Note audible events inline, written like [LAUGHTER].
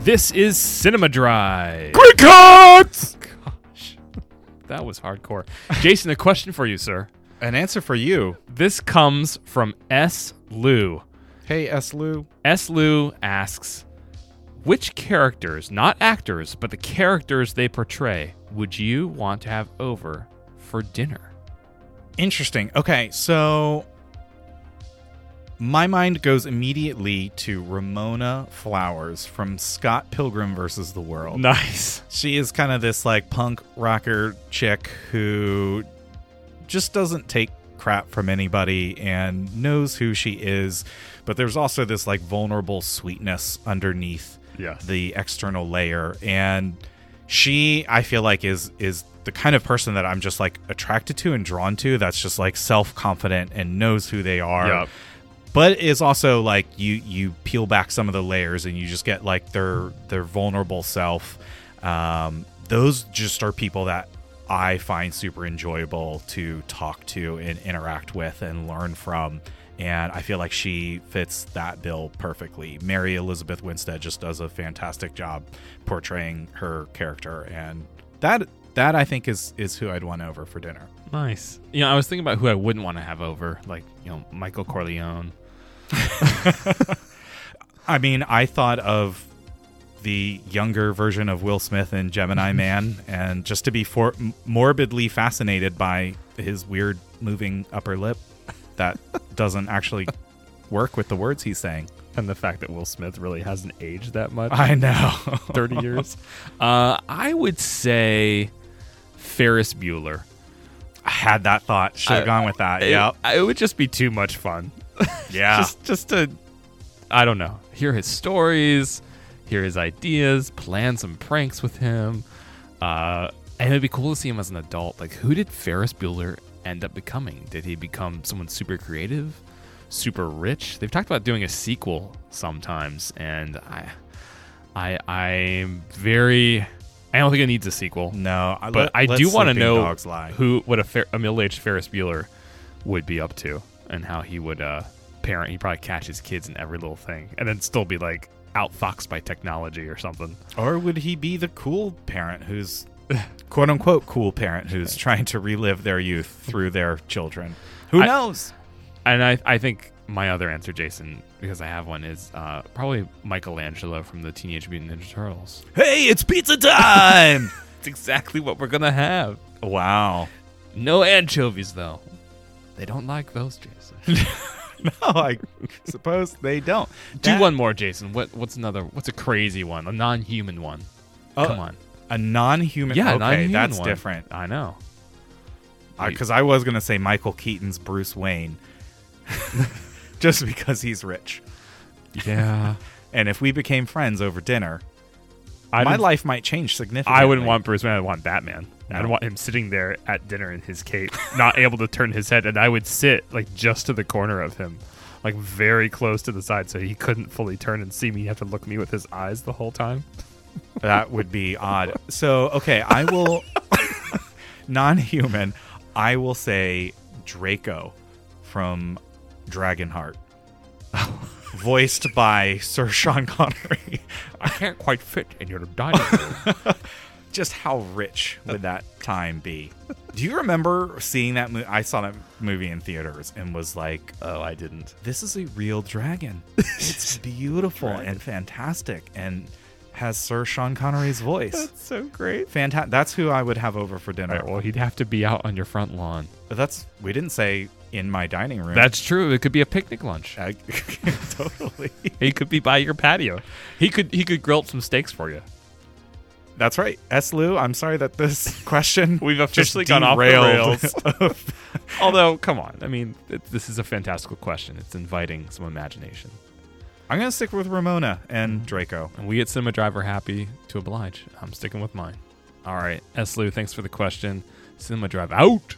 This is Cinema Drive. Quick cuts! Gosh, [LAUGHS] that was hardcore. Jason, a question for you, sir. An answer for you. This comes from S. Lou. Hey, S. Lou. S. Lou asks, which characters, not actors, but the characters they portray, would you want to have over for dinner? Interesting. Okay, so my mind goes immediately to Ramona Flowers from Scott Pilgrim versus the World. Nice. She is kind of this like punk rocker chick who just doesn't take crap from anybody and knows who she is, but there's also this like vulnerable sweetness underneath Yes. the external layer and she I feel like is is the kind of person that I'm just like attracted to and drawn to that's just like self-confident and knows who they are Yup. But it's also like you you peel back some of the layers and you just get like their their vulnerable self. Um, those just are people that i find super enjoyable to talk to and interact with and learn from. And i feel like she fits that bill perfectly. Mary elizabeth winstead just does a fantastic job portraying her character. And that that i think is is who i'd want over for dinner Nice. You know, I was thinking about who I wouldn't want to have over, like, you know, Michael Corleone. [LAUGHS] I mean, I thought of the younger version of Will Smith in Gemini [LAUGHS] Man, and just to be for- morbidly fascinated by his weird moving upper lip that [LAUGHS] doesn't actually work with the words he's saying. And the fact that Will Smith really hasn't aged that much. I know. 30 years. Uh, I would say Ferris Bueller. I had that thought. Should have gone with that. It, Yep. it would just be too much fun. [LAUGHS] Yeah. just, just to, I don't know, hear his stories, hear his ideas, plan some pranks with him. Uh, and it'd be cool to see him as an adult. Like, who did Ferris Bueller end up becoming? Did he become someone super creative, super rich? They've talked about doing a sequel sometimes, and I, I, I'm very. I don't think it needs a sequel. no, I- But let- I do want to know who what a, Fer- a middle-aged Ferris Bueller would be up to and how he would uh, parent. He'd probably catch his kids in every little thing and then still be like outfoxed by technology or something. Or would he be the cool parent who's [LAUGHS] quote unquote cool parent who's [LAUGHS] trying to relive their youth through their children? Who I- knows? And I, I think my other answer, Jason, because I have one, is uh, probably Michelangelo from the Teenage Mutant Ninja Turtles. Hey, it's pizza time! [LAUGHS] It's exactly what we're gonna have. wow. No anchovies though. They don't like those, Jason. [LAUGHS] [LAUGHS] No, I suppose they don't. Do That- one more, Jason. What what's another? What's a crazy one? A non-human one? Oh, Come on. A non-human. Yeah, okay, non-human that's one. different. I know. Because I was gonna say Michael Keaton's Bruce Wayne, [LAUGHS] just because he's rich. Yeah. And if we became friends over dinner, I my life might change significantly. I wouldn't want Bruce Wayne. I'd want Batman. I'd want him sitting there at dinner in his cape, not [LAUGHS] able to turn his head, and I would sit like just to the corner of him, like very close to the side, so he couldn't fully turn and see me. He'd have to look at me with his eyes the whole time. [LAUGHS] That would be odd. So, okay, I will non-human. I will say Draco from Dragonheart, voiced by Sir Sean Connery. I can't quite fit in your dining room. [LAUGHS] Just how rich would that time be? Do you remember seeing that movie? I saw that movie in theaters and was like, oh, I didn't. "This is a real dragon. [LAUGHS] It's beautiful and fantastic, and has Sir Sean Connery's voice." [LAUGHS] That's so great. Fantastic. That's who I would have over for dinner. right, well, he'd have to be out on your front lawn. But that's we didn't say in my dining room. That's true. It could be a picnic lunch. I, [LAUGHS] totally. [LAUGHS] He could be by your patio. He could he could grill up some steaks for you. That's right. S. Lou, I'm sorry that this question We've just officially gone off the rails. Although, come on. I mean, it, this is a fantastical question. It's inviting some imagination. I'm gonna stick with Ramona and mm. Draco. And we at Cinema Driver happy to oblige. I'm sticking with mine. All right. S. Lou, thanks for the question. Cinema Drive out.